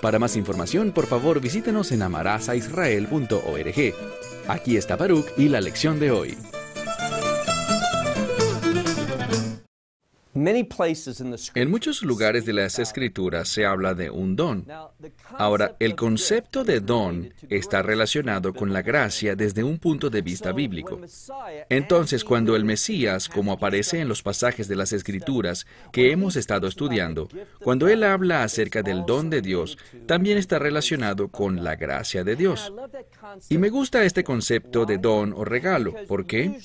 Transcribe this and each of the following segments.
Para más información, por favor visítenos en amarazaisrael.org. Aquí está Baruch y la lección de hoy. En muchos lugares de las escrituras se habla de un don. Ahora, el concepto de don está relacionado con la gracia desde un punto de vista bíblico. Entonces, cuando el Mesías, como aparece en los pasajes de las escrituras que hemos estado estudiando, cuando él habla acerca del don de Dios, también está relacionado con la gracia de Dios. Y me gusta este concepto de don o regalo. ¿Por qué?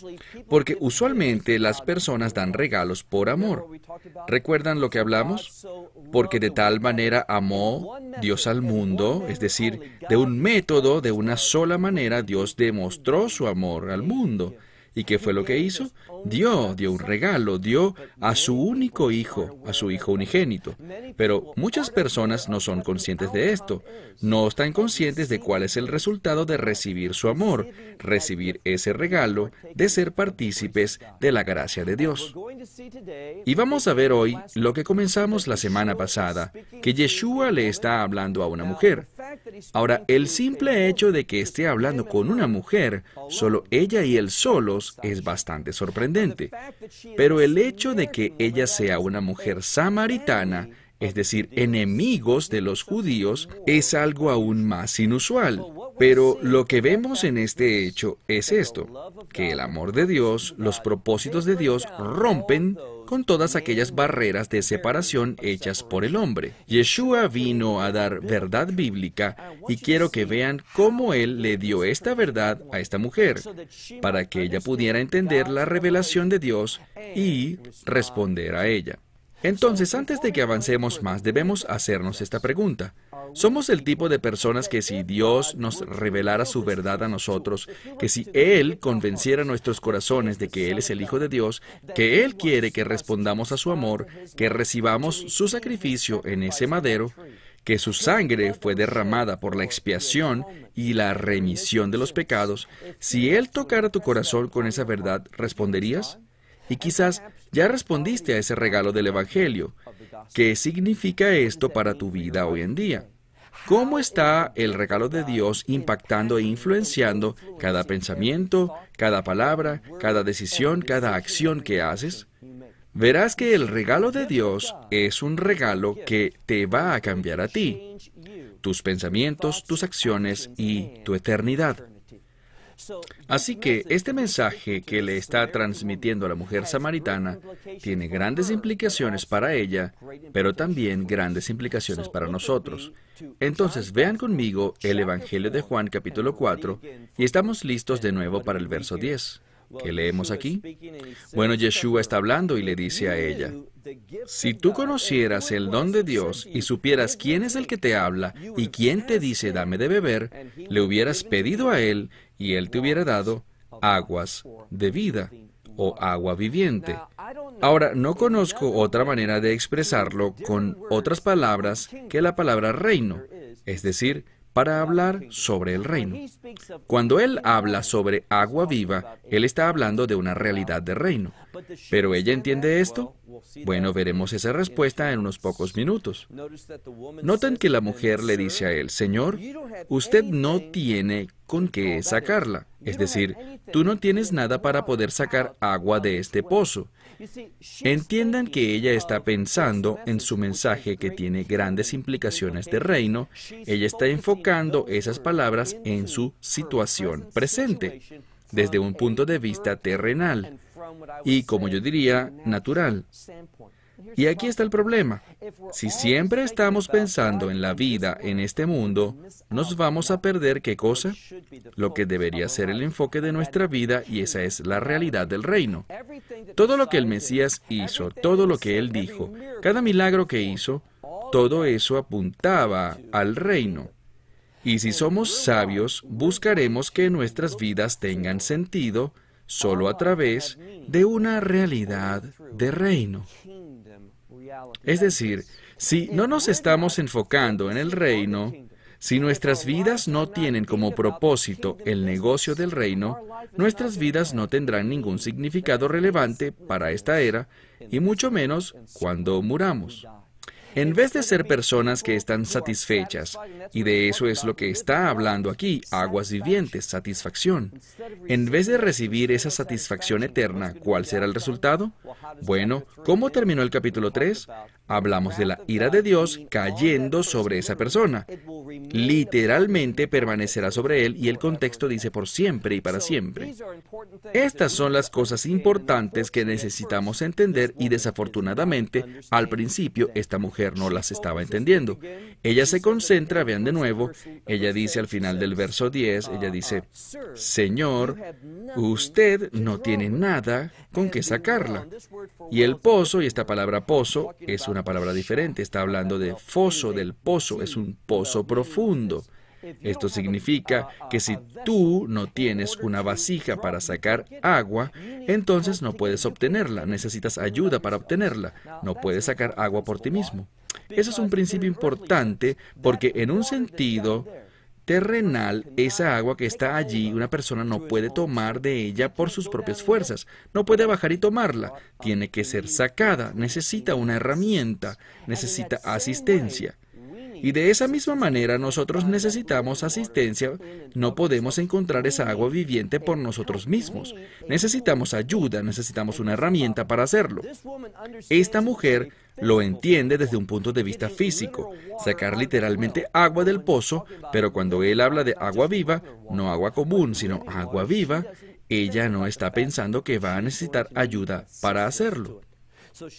Porque usualmente las personas dan regalos por amor. ¿Recuerdan lo que hablamos? Porque de tal manera amó Dios al mundo, es decir, de un método, de una sola manera, Dios demostró su amor al mundo. ¿Y qué fue lo que hizo? Dio, dio un regalo, dio a su único hijo, a su hijo unigénito. Pero muchas personas no son conscientes de esto, no están conscientes de cuál es el resultado de recibir su amor, recibir ese regalo, de ser partícipes de la gracia de Dios. Y vamos a ver hoy lo que comenzamos la semana pasada, que Yeshua le está hablando a una mujer. Ahora, el simple hecho de que esté hablando con una mujer, solo ella y él solos, es bastante sorprendente. Pero el hecho de que ella sea una mujer samaritana, es decir, enemigos de los judíos, es algo aún más inusual. Pero lo que vemos en este hecho es esto, que el amor de Dios, los propósitos de Dios rompen con todas aquellas barreras de separación hechas por el hombre. Yeshua vino a dar verdad bíblica y quiero que vean cómo Él le dio esta verdad a esta mujer, para que ella pudiera entender la revelación de Dios y responder a ella. Entonces, antes de que avancemos más, debemos hacernos esta pregunta. Somos el tipo de personas que si Dios nos revelara su verdad a nosotros, que si Él convenciera nuestros corazones de que Él es el Hijo de Dios, que Él quiere que respondamos a su amor, que recibamos su sacrificio en ese madero, que su sangre fue derramada por la expiación y la remisión de los pecados, si Él tocara tu corazón con esa verdad, ¿responderías? Y quizás ya respondiste a ese regalo del Evangelio. ¿Qué significa esto para tu vida hoy en día? ¿Cómo está el regalo de Dios impactando e influenciando cada pensamiento, cada palabra, cada decisión, cada acción que haces? Verás que el regalo de Dios es un regalo que te va a cambiar a ti, tus pensamientos, tus acciones y tu eternidad. Así que este mensaje que le está transmitiendo a la mujer samaritana tiene grandes implicaciones para ella, pero también grandes implicaciones para nosotros. Entonces vean conmigo el Evangelio de Juan capítulo 4 y estamos listos de nuevo para el verso 10. ¿Qué leemos aquí? Bueno, Yeshua está hablando y le dice a ella, si tú conocieras el don de Dios y supieras quién es el que te habla y quién te dice dame de beber, le hubieras pedido a él y él te hubiera dado aguas de vida o agua viviente. Ahora, no conozco otra manera de expresarlo con otras palabras que la palabra reino, es decir, para hablar sobre el reino. Cuando él habla sobre agua viva, él está hablando de una realidad de reino. ¿Pero ella entiende esto? Bueno, veremos esa respuesta en unos pocos minutos. Noten que la mujer le dice a él, Señor, usted no tiene con qué sacarla. Es decir, tú no tienes nada para poder sacar agua de este pozo. Entiendan que ella está pensando en su mensaje que tiene grandes implicaciones de reino. Ella está enfocando esas palabras en su situación presente, desde un punto de vista terrenal y, como yo diría, natural. Y aquí está el problema. Si siempre estamos pensando en la vida en este mundo, nos vamos a perder qué cosa? Lo que debería ser el enfoque de nuestra vida y esa es la realidad del reino. Todo lo que el Mesías hizo, todo lo que él dijo, cada milagro que hizo, todo eso apuntaba al reino. Y si somos sabios, buscaremos que nuestras vidas tengan sentido solo a través de una realidad de reino. Es decir, si no nos estamos enfocando en el reino, si nuestras vidas no tienen como propósito el negocio del reino, nuestras vidas no tendrán ningún significado relevante para esta era, y mucho menos cuando muramos. En vez de ser personas que están satisfechas, y de eso es lo que está hablando aquí, aguas vivientes, satisfacción, en vez de recibir esa satisfacción eterna, ¿cuál será el resultado? Bueno, ¿cómo terminó el capítulo 3? Hablamos de la ira de Dios cayendo sobre esa persona. Literalmente permanecerá sobre él y el contexto dice por siempre y para siempre. Estas son las cosas importantes que necesitamos entender y desafortunadamente al principio esta mujer no las estaba entendiendo. Ella se concentra, vean de nuevo, ella dice al final del verso 10, ella dice, Señor, usted no tiene nada con qué sacarla. Y el pozo, y esta palabra pozo es una palabra diferente, está hablando de foso, del pozo, es un pozo profundo. Esto significa que si tú no tienes una vasija para sacar agua, entonces no puedes obtenerla, necesitas ayuda para obtenerla, no puedes sacar agua por ti mismo. Eso es un principio importante porque en un sentido terrenal, esa agua que está allí, una persona no puede tomar de ella por sus propias fuerzas, no puede bajar y tomarla, tiene que ser sacada, necesita una herramienta, necesita asistencia. Y de esa misma manera nosotros necesitamos asistencia, no podemos encontrar esa agua viviente por nosotros mismos. Necesitamos ayuda, necesitamos una herramienta para hacerlo. Esta mujer lo entiende desde un punto de vista físico, sacar literalmente agua del pozo, pero cuando él habla de agua viva, no agua común, sino agua viva, ella no está pensando que va a necesitar ayuda para hacerlo.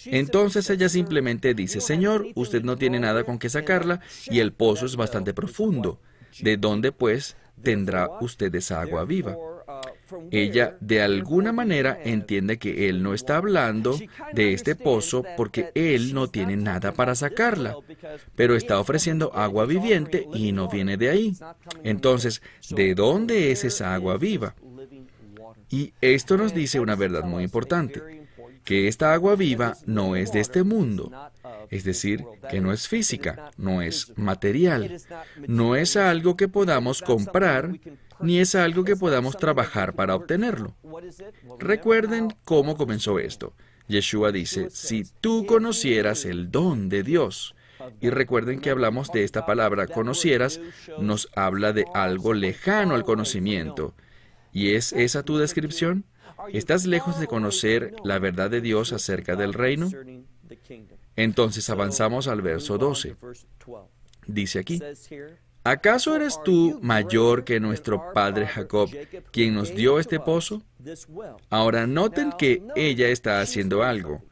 Entonces ella simplemente dice, Señor, usted no tiene nada con qué sacarla y el pozo es bastante profundo. ¿De dónde pues tendrá usted esa agua viva? Ella de alguna manera entiende que él no está hablando de este pozo porque él no tiene nada para sacarla, pero está ofreciendo agua viviente y no viene de ahí. Entonces, ¿de dónde es esa agua viva? Y esto nos dice una verdad muy importante que esta agua viva no es de este mundo, es decir, que no es física, no es material, no es algo que podamos comprar, ni es algo que podamos trabajar para obtenerlo. Recuerden cómo comenzó esto. Yeshua dice, si tú conocieras el don de Dios, y recuerden que hablamos de esta palabra conocieras, nos habla de algo lejano al conocimiento. ¿Y es esa tu descripción? ¿Estás lejos de conocer la verdad de Dios acerca del reino? Entonces avanzamos al verso 12. Dice aquí, ¿acaso eres tú mayor que nuestro padre Jacob, quien nos dio este pozo? Ahora noten que ella está haciendo algo.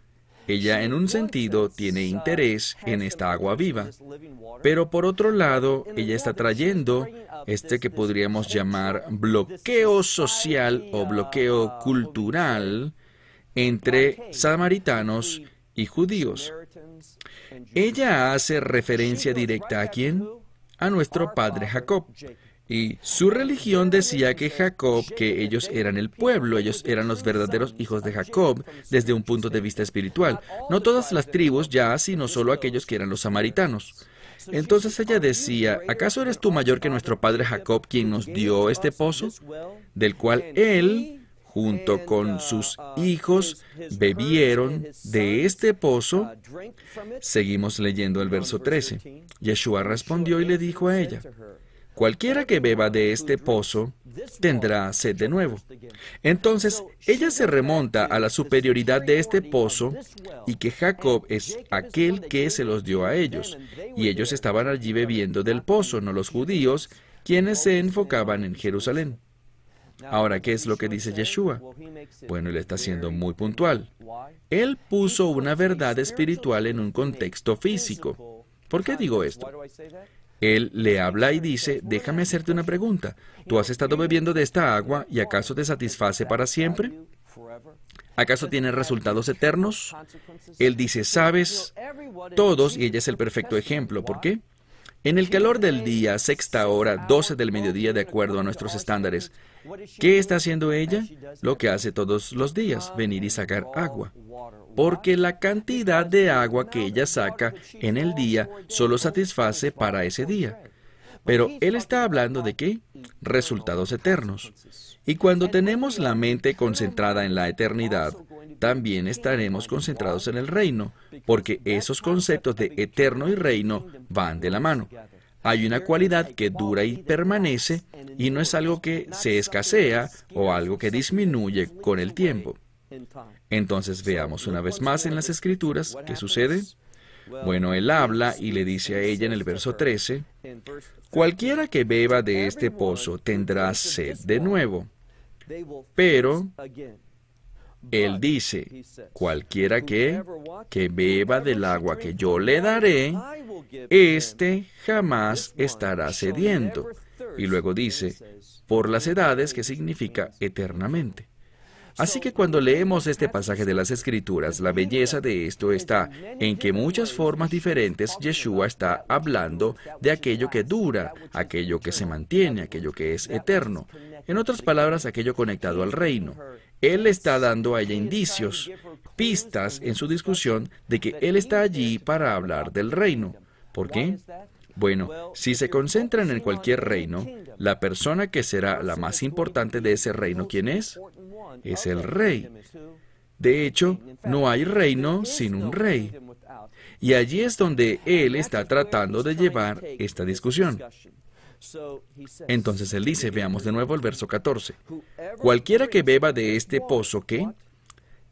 Ella en un sentido tiene interés en esta agua viva, pero por otro lado ella está trayendo este que podríamos llamar bloqueo social o bloqueo cultural entre samaritanos y judíos. Ella hace referencia directa a quién? A nuestro padre Jacob. Y su religión decía que Jacob, que ellos eran el pueblo, ellos eran los verdaderos hijos de Jacob desde un punto de vista espiritual. No todas las tribus ya, sino solo aquellos que eran los samaritanos. Entonces ella decía, ¿acaso eres tú mayor que nuestro padre Jacob quien nos dio este pozo? Del cual él, junto con sus hijos, bebieron de este pozo. Seguimos leyendo el verso 13. Yeshua respondió y le dijo a ella, Cualquiera que beba de este pozo tendrá sed de nuevo. Entonces, ella se remonta a la superioridad de este pozo y que Jacob es aquel que se los dio a ellos. Y ellos estaban allí bebiendo del pozo, no los judíos, quienes se enfocaban en Jerusalén. Ahora, ¿qué es lo que dice Yeshua? Bueno, él está siendo muy puntual. Él puso una verdad espiritual en un contexto físico. ¿Por qué digo esto? Él le habla y dice, déjame hacerte una pregunta. ¿Tú has estado bebiendo de esta agua y acaso te satisface para siempre? ¿Acaso tiene resultados eternos? Él dice, sabes, todos, y ella es el perfecto ejemplo. ¿Por qué? En el calor del día, sexta hora, 12 del mediodía, de acuerdo a nuestros estándares, ¿qué está haciendo ella? Lo que hace todos los días, venir y sacar agua. Porque la cantidad de agua que ella saca en el día solo satisface para ese día. Pero él está hablando de qué? Resultados eternos. Y cuando tenemos la mente concentrada en la eternidad, también estaremos concentrados en el reino, porque esos conceptos de eterno y reino van de la mano. Hay una cualidad que dura y permanece y no es algo que se escasea o algo que disminuye con el tiempo. Entonces veamos una vez más en las escrituras qué sucede. Bueno, él habla y le dice a ella en el verso 13, cualquiera que beba de este pozo tendrá sed de nuevo, pero él dice, cualquiera que, que beba del agua que yo le daré, éste jamás estará sediento. Y luego dice, por las edades, que significa eternamente. Así que cuando leemos este pasaje de las Escrituras, la belleza de esto está en que muchas formas diferentes Yeshua está hablando de aquello que dura, aquello que se mantiene, aquello que es eterno. En otras palabras, aquello conectado al reino. Él está dando a ella indicios, pistas en su discusión de que Él está allí para hablar del reino. ¿Por qué? Bueno, si se concentran en cualquier reino, la persona que será la más importante de ese reino, ¿quién es? Es el rey. De hecho, no hay reino sin un rey. Y allí es donde él está tratando de llevar esta discusión. Entonces él dice, veamos de nuevo el verso 14, cualquiera que beba de este pozo que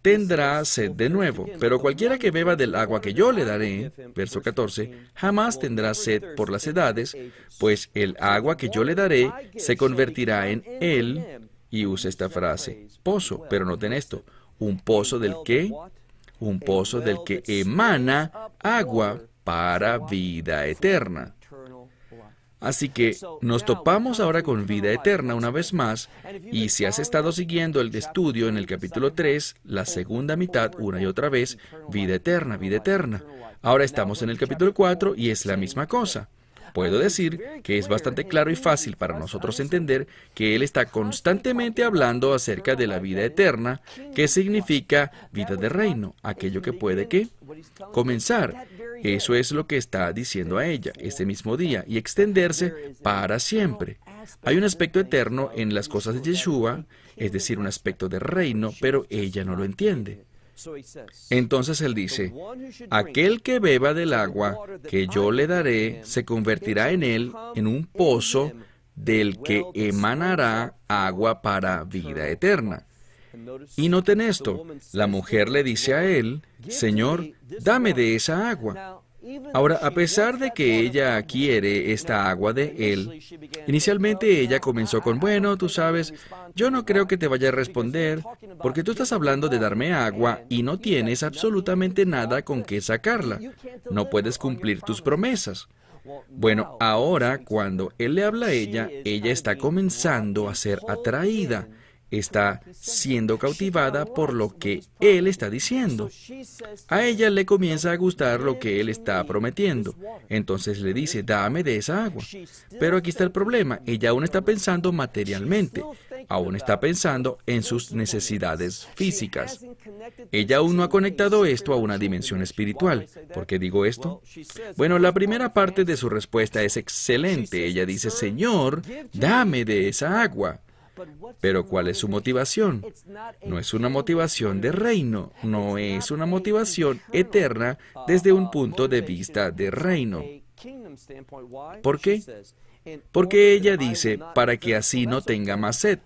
tendrá sed de nuevo, pero cualquiera que beba del agua que yo le daré, verso 14, jamás tendrá sed por las edades, pues el agua que yo le daré se convertirá en él y usa esta frase, pozo, pero noten esto, un pozo del que, un pozo del que emana agua para vida eterna. Así que nos topamos ahora con vida eterna una vez más, y si has estado siguiendo el estudio en el capítulo 3, la segunda mitad, una y otra vez, vida eterna, vida eterna. Ahora estamos en el capítulo 4 y es la misma cosa. Puedo decir que es bastante claro y fácil para nosotros entender que Él está constantemente hablando acerca de la vida eterna, que significa vida de reino, aquello que puede que comenzar. Eso es lo que está diciendo a ella ese mismo día y extenderse para siempre. Hay un aspecto eterno en las cosas de Yeshua, es decir, un aspecto de reino, pero ella no lo entiende. Entonces él dice, aquel que beba del agua que yo le daré se convertirá en él en un pozo del que emanará agua para vida eterna. Y noten esto, la mujer le dice a él, Señor, dame de esa agua. Ahora, a pesar de que ella quiere esta agua de él, inicialmente ella comenzó con, bueno, tú sabes, yo no creo que te vaya a responder, porque tú estás hablando de darme agua y no tienes absolutamente nada con qué sacarla. No puedes cumplir tus promesas. Bueno, ahora cuando él le habla a ella, ella está comenzando a ser atraída está siendo cautivada por lo que él está diciendo. A ella le comienza a gustar lo que él está prometiendo. Entonces le dice, dame de esa agua. Pero aquí está el problema. Ella aún está pensando materialmente. Aún está pensando en sus necesidades físicas. Ella aún no ha conectado esto a una dimensión espiritual. ¿Por qué digo esto? Bueno, la primera parte de su respuesta es excelente. Ella dice, Señor, dame de esa agua. Pero ¿cuál es su motivación? No es una motivación de reino, no es una motivación eterna desde un punto de vista de reino. ¿Por qué? Porque ella dice, para que así no tenga más sed.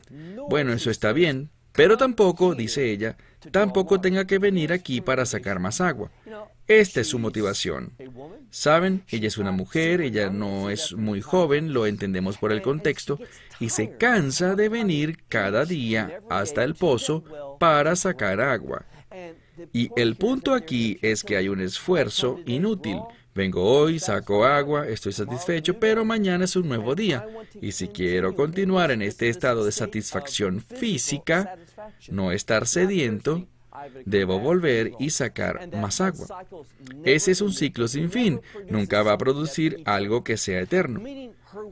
Bueno, eso está bien, pero tampoco, dice ella, tampoco tenga que venir aquí para sacar más agua. Esta es su motivación. Saben, ella es una mujer, ella no es muy joven, lo entendemos por el contexto, y se cansa de venir cada día hasta el pozo para sacar agua. Y el punto aquí es que hay un esfuerzo inútil. Vengo hoy, saco agua, estoy satisfecho, pero mañana es un nuevo día. Y si quiero continuar en este estado de satisfacción física, no estar sediento, Debo volver y sacar más agua. Ese es un ciclo sin fin. Nunca va a producir algo que sea eterno.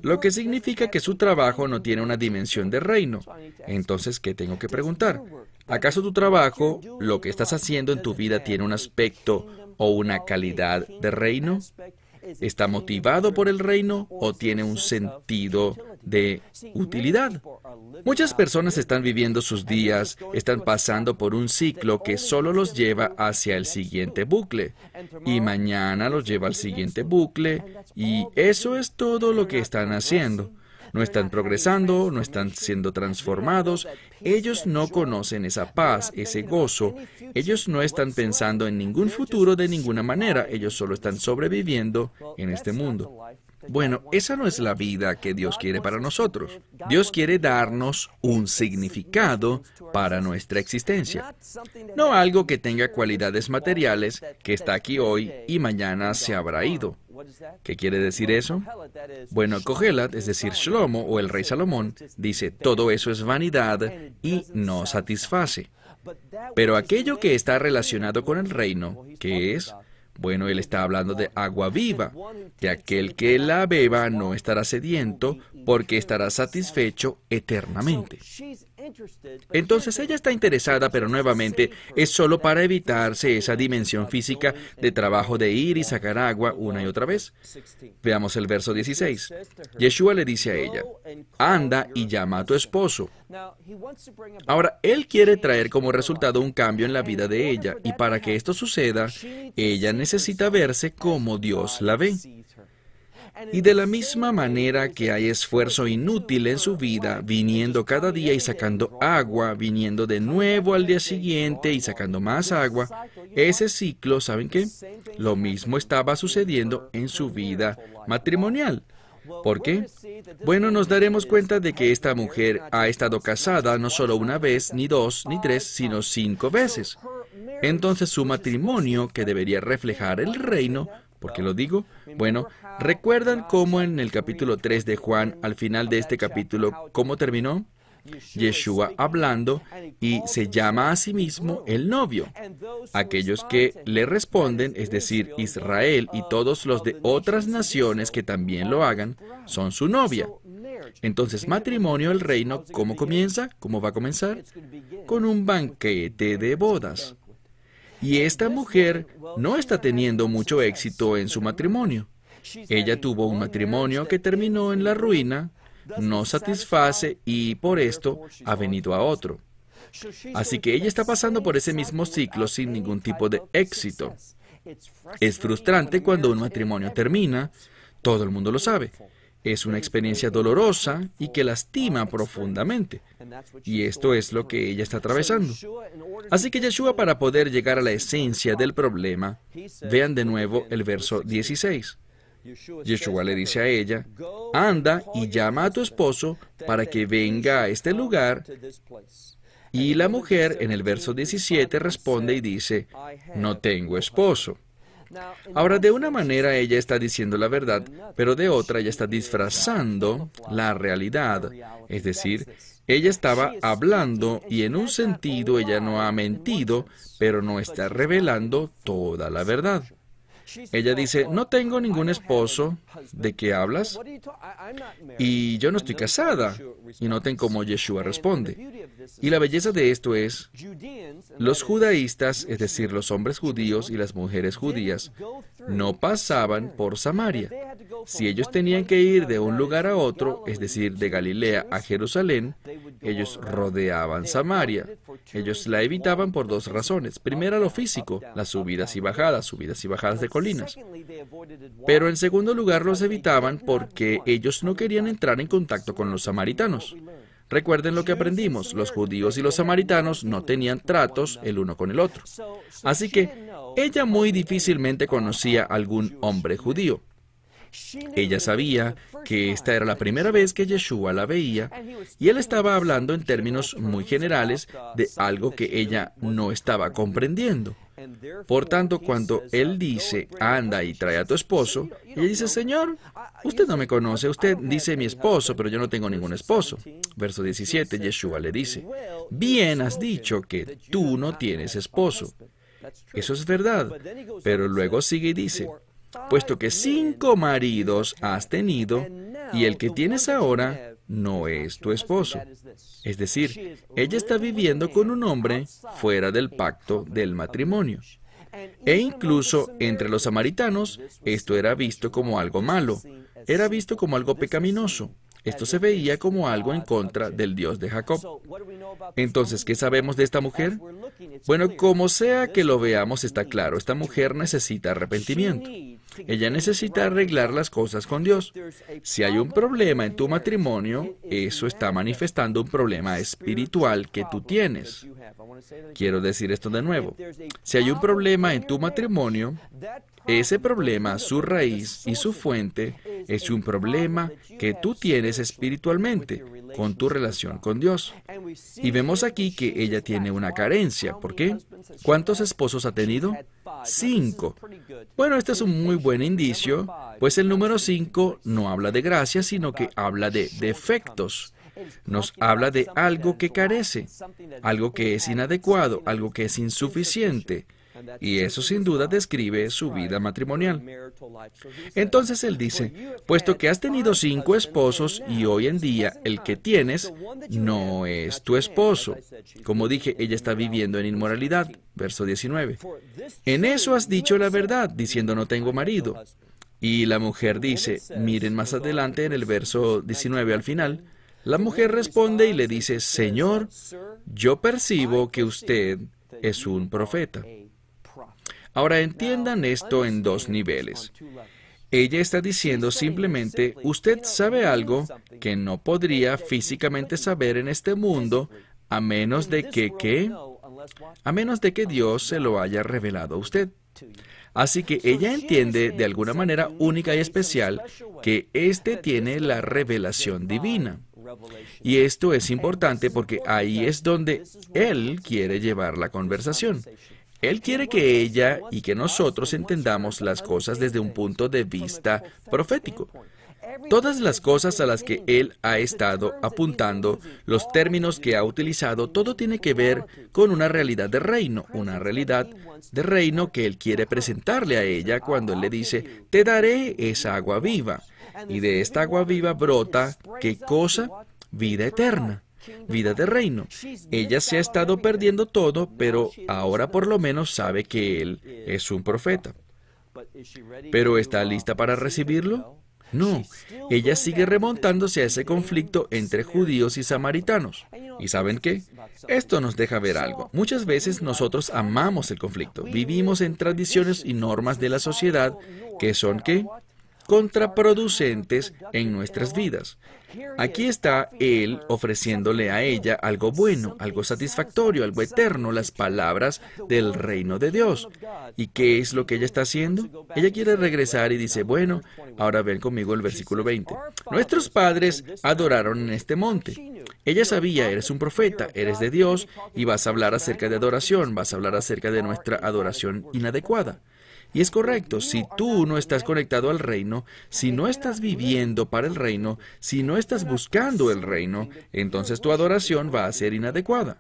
Lo que significa que su trabajo no tiene una dimensión de reino. Entonces, ¿qué tengo que preguntar? ¿Acaso tu trabajo, lo que estás haciendo en tu vida, tiene un aspecto o una calidad de reino? ¿Está motivado por el reino o tiene un sentido de utilidad? Muchas personas están viviendo sus días, están pasando por un ciclo que solo los lleva hacia el siguiente bucle y mañana los lleva al siguiente bucle y eso es todo lo que están haciendo no están progresando, no están siendo transformados, ellos no conocen esa paz, ese gozo, ellos no están pensando en ningún futuro de ninguna manera, ellos solo están sobreviviendo en este mundo. Bueno, esa no es la vida que Dios quiere para nosotros. Dios quiere darnos un significado para nuestra existencia. No algo que tenga cualidades materiales, que está aquí hoy y mañana se habrá ido. ¿Qué quiere decir eso? Bueno, Kohelat, es decir, Shlomo o el rey Salomón, dice, todo eso es vanidad y no satisface. Pero aquello que está relacionado con el reino, que es bueno, él está hablando de agua viva, de aquel que la beba no estará sediento porque estará satisfecho eternamente. Entonces ella está interesada, pero nuevamente es solo para evitarse esa dimensión física de trabajo de ir y sacar agua una y otra vez. Veamos el verso 16. Yeshua le dice a ella, anda y llama a tu esposo. Ahora, él quiere traer como resultado un cambio en la vida de ella, y para que esto suceda, ella necesita verse como Dios la ve. Y de la misma manera que hay esfuerzo inútil en su vida, viniendo cada día y sacando agua, viniendo de nuevo al día siguiente y sacando más agua, ese ciclo, ¿saben qué? Lo mismo estaba sucediendo en su vida matrimonial. ¿Por qué? Bueno, nos daremos cuenta de que esta mujer ha estado casada no solo una vez, ni dos, ni tres, sino cinco veces. Entonces su matrimonio, que debería reflejar el reino, ¿Por qué lo digo? Bueno, ¿recuerdan cómo en el capítulo 3 de Juan, al final de este capítulo, cómo terminó? Yeshua hablando y se llama a sí mismo el novio. Aquellos que le responden, es decir, Israel y todos los de otras naciones que también lo hagan, son su novia. Entonces, matrimonio, el reino, ¿cómo comienza? ¿Cómo va a comenzar? Con un banquete de bodas. Y esta mujer no está teniendo mucho éxito en su matrimonio. Ella tuvo un matrimonio que terminó en la ruina, no satisface y por esto ha venido a otro. Así que ella está pasando por ese mismo ciclo sin ningún tipo de éxito. Es frustrante cuando un matrimonio termina, todo el mundo lo sabe. Es una experiencia dolorosa y que lastima profundamente. Y esto es lo que ella está atravesando. Así que Yeshua, para poder llegar a la esencia del problema, vean de nuevo el verso 16. Yeshua le dice a ella, anda y llama a tu esposo para que venga a este lugar. Y la mujer en el verso 17 responde y dice, no tengo esposo. Ahora, de una manera ella está diciendo la verdad, pero de otra ella está disfrazando la realidad. Es decir, ella estaba hablando y en un sentido ella no ha mentido, pero no está revelando toda la verdad. Ella dice, no tengo ningún esposo. ¿De qué hablas? Y yo no estoy casada. Y noten cómo Yeshua responde. Y la belleza de esto es, los judaístas, es decir, los hombres judíos y las mujeres judías, no pasaban por Samaria. Si ellos tenían que ir de un lugar a otro, es decir, de Galilea a Jerusalén, ellos rodeaban Samaria. Ellos la evitaban por dos razones. Primera, lo físico, las subidas y bajadas, subidas y bajadas de Pero en segundo lugar, los evitaban porque ellos no querían entrar en contacto con los samaritanos. Recuerden lo que aprendimos, los judíos y los samaritanos no tenían tratos el uno con el otro. Así que ella muy difícilmente conocía a algún hombre judío. Ella sabía que esta era la primera vez que Yeshua la veía y él estaba hablando en términos muy generales de algo que ella no estaba comprendiendo. Por tanto, cuando él dice, anda y trae a tu esposo, ella dice, Señor, usted no me conoce, usted dice mi esposo, pero yo no tengo ningún esposo. Verso 17, Yeshua le dice, bien has dicho que tú no tienes esposo. Eso es verdad, pero luego sigue y dice, puesto que cinco maridos has tenido, y el que tienes ahora no es tu esposo. Es decir, ella está viviendo con un hombre fuera del pacto del matrimonio. E incluso entre los samaritanos esto era visto como algo malo, era visto como algo pecaminoso. Esto se veía como algo en contra del Dios de Jacob. Entonces, ¿qué sabemos de esta mujer? Bueno, como sea que lo veamos, está claro, esta mujer necesita arrepentimiento. Ella necesita arreglar las cosas con Dios. Si hay un problema en tu matrimonio, eso está manifestando un problema espiritual que tú tienes. Quiero decir esto de nuevo. Si hay un problema en tu matrimonio, ese problema, su raíz y su fuente, es un problema que tú tienes espiritualmente con tu relación con Dios. Y vemos aquí que ella tiene una carencia. ¿Por qué? ¿Cuántos esposos ha tenido? Cinco. Bueno, este es un muy buen indicio, pues el número cinco no habla de gracia, sino que habla de defectos. Nos habla de algo que carece, algo que es inadecuado, algo que es insuficiente. Y eso sin duda describe su vida matrimonial. Entonces él dice, puesto que has tenido cinco esposos y hoy en día el que tienes no es tu esposo. Como dije, ella está viviendo en inmoralidad. Verso 19. En eso has dicho la verdad, diciendo no tengo marido. Y la mujer dice, miren más adelante en el verso 19 al final, la mujer responde y le dice, Señor, yo percibo que usted es un profeta. Ahora entiendan esto en dos niveles. Ella está diciendo simplemente, usted sabe algo que no podría físicamente saber en este mundo a menos de que, ¿qué? A menos de que Dios se lo haya revelado a usted. Así que ella entiende de alguna manera única y especial que éste tiene la revelación divina. Y esto es importante porque ahí es donde Él quiere llevar la conversación. Él quiere que ella y que nosotros entendamos las cosas desde un punto de vista profético. Todas las cosas a las que Él ha estado apuntando, los términos que ha utilizado, todo tiene que ver con una realidad de reino, una realidad de reino que Él quiere presentarle a ella cuando Él le dice, te daré esa agua viva. Y de esta agua viva brota, ¿qué cosa? Vida eterna vida de reino. Ella se ha estado perdiendo todo, pero ahora por lo menos sabe que él es un profeta. ¿Pero está lista para recibirlo? No, ella sigue remontándose a ese conflicto entre judíos y samaritanos. ¿Y saben qué? Esto nos deja ver algo. Muchas veces nosotros amamos el conflicto. Vivimos en tradiciones y normas de la sociedad que son qué? Contraproducentes en nuestras vidas. Aquí está Él ofreciéndole a ella algo bueno, algo satisfactorio, algo eterno, las palabras del reino de Dios. ¿Y qué es lo que ella está haciendo? Ella quiere regresar y dice, bueno, ahora ven conmigo el versículo 20. Nuestros padres adoraron en este monte. Ella sabía, eres un profeta, eres de Dios y vas a hablar acerca de adoración, vas a hablar acerca de nuestra adoración inadecuada. Y es correcto, si tú no estás conectado al reino, si no estás viviendo para el reino, si no estás buscando el reino, entonces tu adoración va a ser inadecuada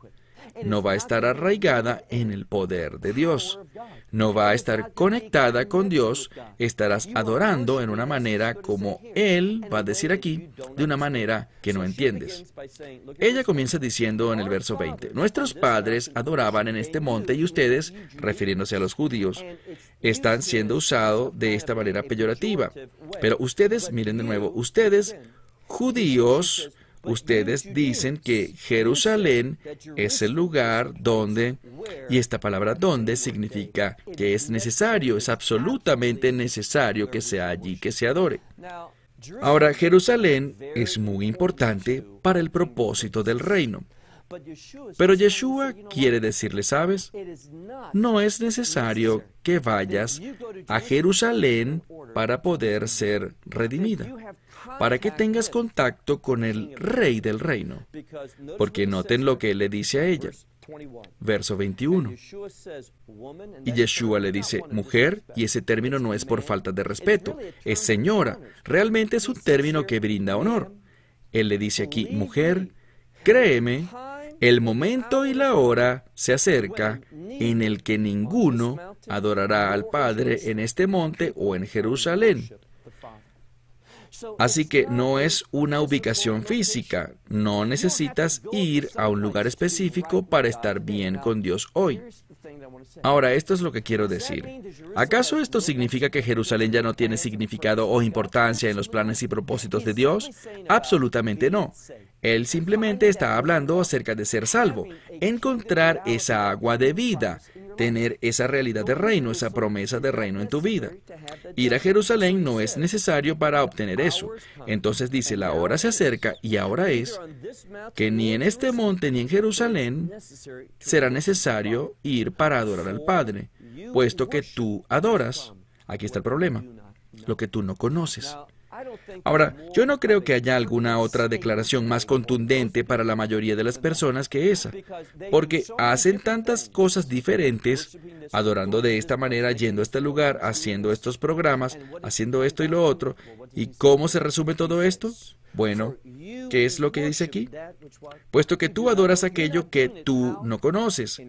no va a estar arraigada en el poder de Dios. No va a estar conectada con Dios, estarás adorando en una manera como Él va a decir aquí, de una manera que no entiendes. Ella comienza diciendo en el verso 20, nuestros padres adoraban en este monte y ustedes, refiriéndose a los judíos, están siendo usados de esta manera peyorativa. Pero ustedes, miren de nuevo, ustedes, judíos, Ustedes dicen que Jerusalén es el lugar donde, y esta palabra donde significa que es necesario, es absolutamente necesario que sea allí que se adore. Ahora, Jerusalén es muy importante para el propósito del reino. Pero Yeshua quiere decirle, ¿sabes? No es necesario que vayas a Jerusalén para poder ser redimida, para que tengas contacto con el rey del reino. Porque noten lo que le dice a ella. Verso 21. Y Yeshua le dice, mujer, y ese término no es por falta de respeto, es señora. Realmente es un término que brinda honor. Él le dice aquí, mujer, créeme, el momento y la hora se acerca en el que ninguno adorará al Padre en este monte o en Jerusalén. Así que no es una ubicación física, no necesitas ir a un lugar específico para estar bien con Dios hoy. Ahora, esto es lo que quiero decir. ¿Acaso esto significa que Jerusalén ya no tiene significado o importancia en los planes y propósitos de Dios? Absolutamente no. Él simplemente está hablando acerca de ser salvo, encontrar esa agua de vida, tener esa realidad de reino, esa promesa de reino en tu vida. Ir a Jerusalén no es necesario para obtener eso. Entonces dice, la hora se acerca y ahora es que ni en este monte ni en Jerusalén será necesario ir para adorar al Padre, puesto que tú adoras. Aquí está el problema, lo que tú no conoces. Ahora, yo no creo que haya alguna otra declaración más contundente para la mayoría de las personas que esa, porque hacen tantas cosas diferentes, adorando de esta manera, yendo a este lugar, haciendo estos programas, haciendo esto y lo otro. ¿Y cómo se resume todo esto? Bueno, ¿qué es lo que dice aquí? Puesto que tú adoras aquello que tú no conoces.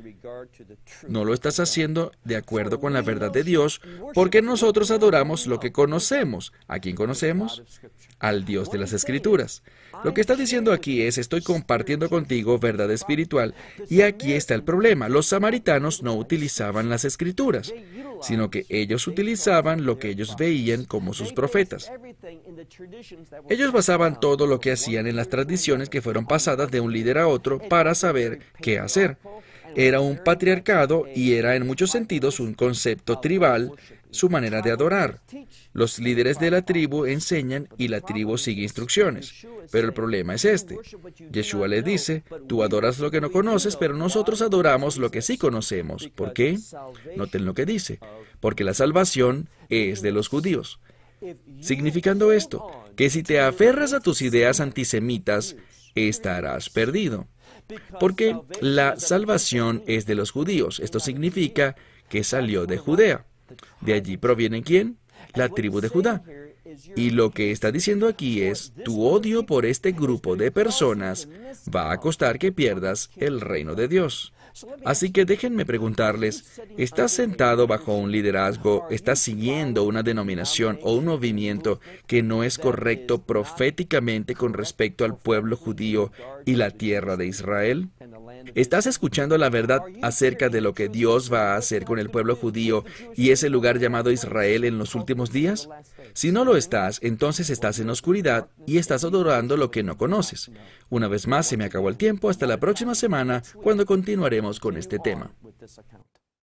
No lo estás haciendo de acuerdo con la verdad de Dios, porque nosotros adoramos lo que conocemos. ¿A quién conocemos? Al Dios de las Escrituras. Lo que está diciendo aquí es, estoy compartiendo contigo verdad espiritual, y aquí está el problema. Los samaritanos no utilizaban las Escrituras, sino que ellos utilizaban lo que ellos veían como sus profetas. Ellos basaban todo lo que hacían en las tradiciones que fueron pasadas de un líder a otro para saber qué hacer. Era un patriarcado y era en muchos sentidos un concepto tribal, su manera de adorar. Los líderes de la tribu enseñan y la tribu sigue instrucciones. Pero el problema es este. Yeshua les dice, tú adoras lo que no conoces, pero nosotros adoramos lo que sí conocemos. ¿Por qué? Noten lo que dice. Porque la salvación es de los judíos. Significando esto, que si te aferras a tus ideas antisemitas, estarás perdido. Porque la salvación es de los judíos. Esto significa que salió de Judea. ¿De allí proviene quién? La tribu de Judá. Y lo que está diciendo aquí es, tu odio por este grupo de personas va a costar que pierdas el reino de Dios. Así que déjenme preguntarles, ¿estás sentado bajo un liderazgo, estás siguiendo una denominación o un movimiento que no es correcto proféticamente con respecto al pueblo judío y la tierra de Israel? ¿Estás escuchando la verdad acerca de lo que Dios va a hacer con el pueblo judío y ese lugar llamado Israel en los últimos días? Si no lo estás, entonces estás en oscuridad y estás adorando lo que no conoces. Una vez más, se me acabó el tiempo. Hasta la próxima semana, cuando continuaremos con este tema.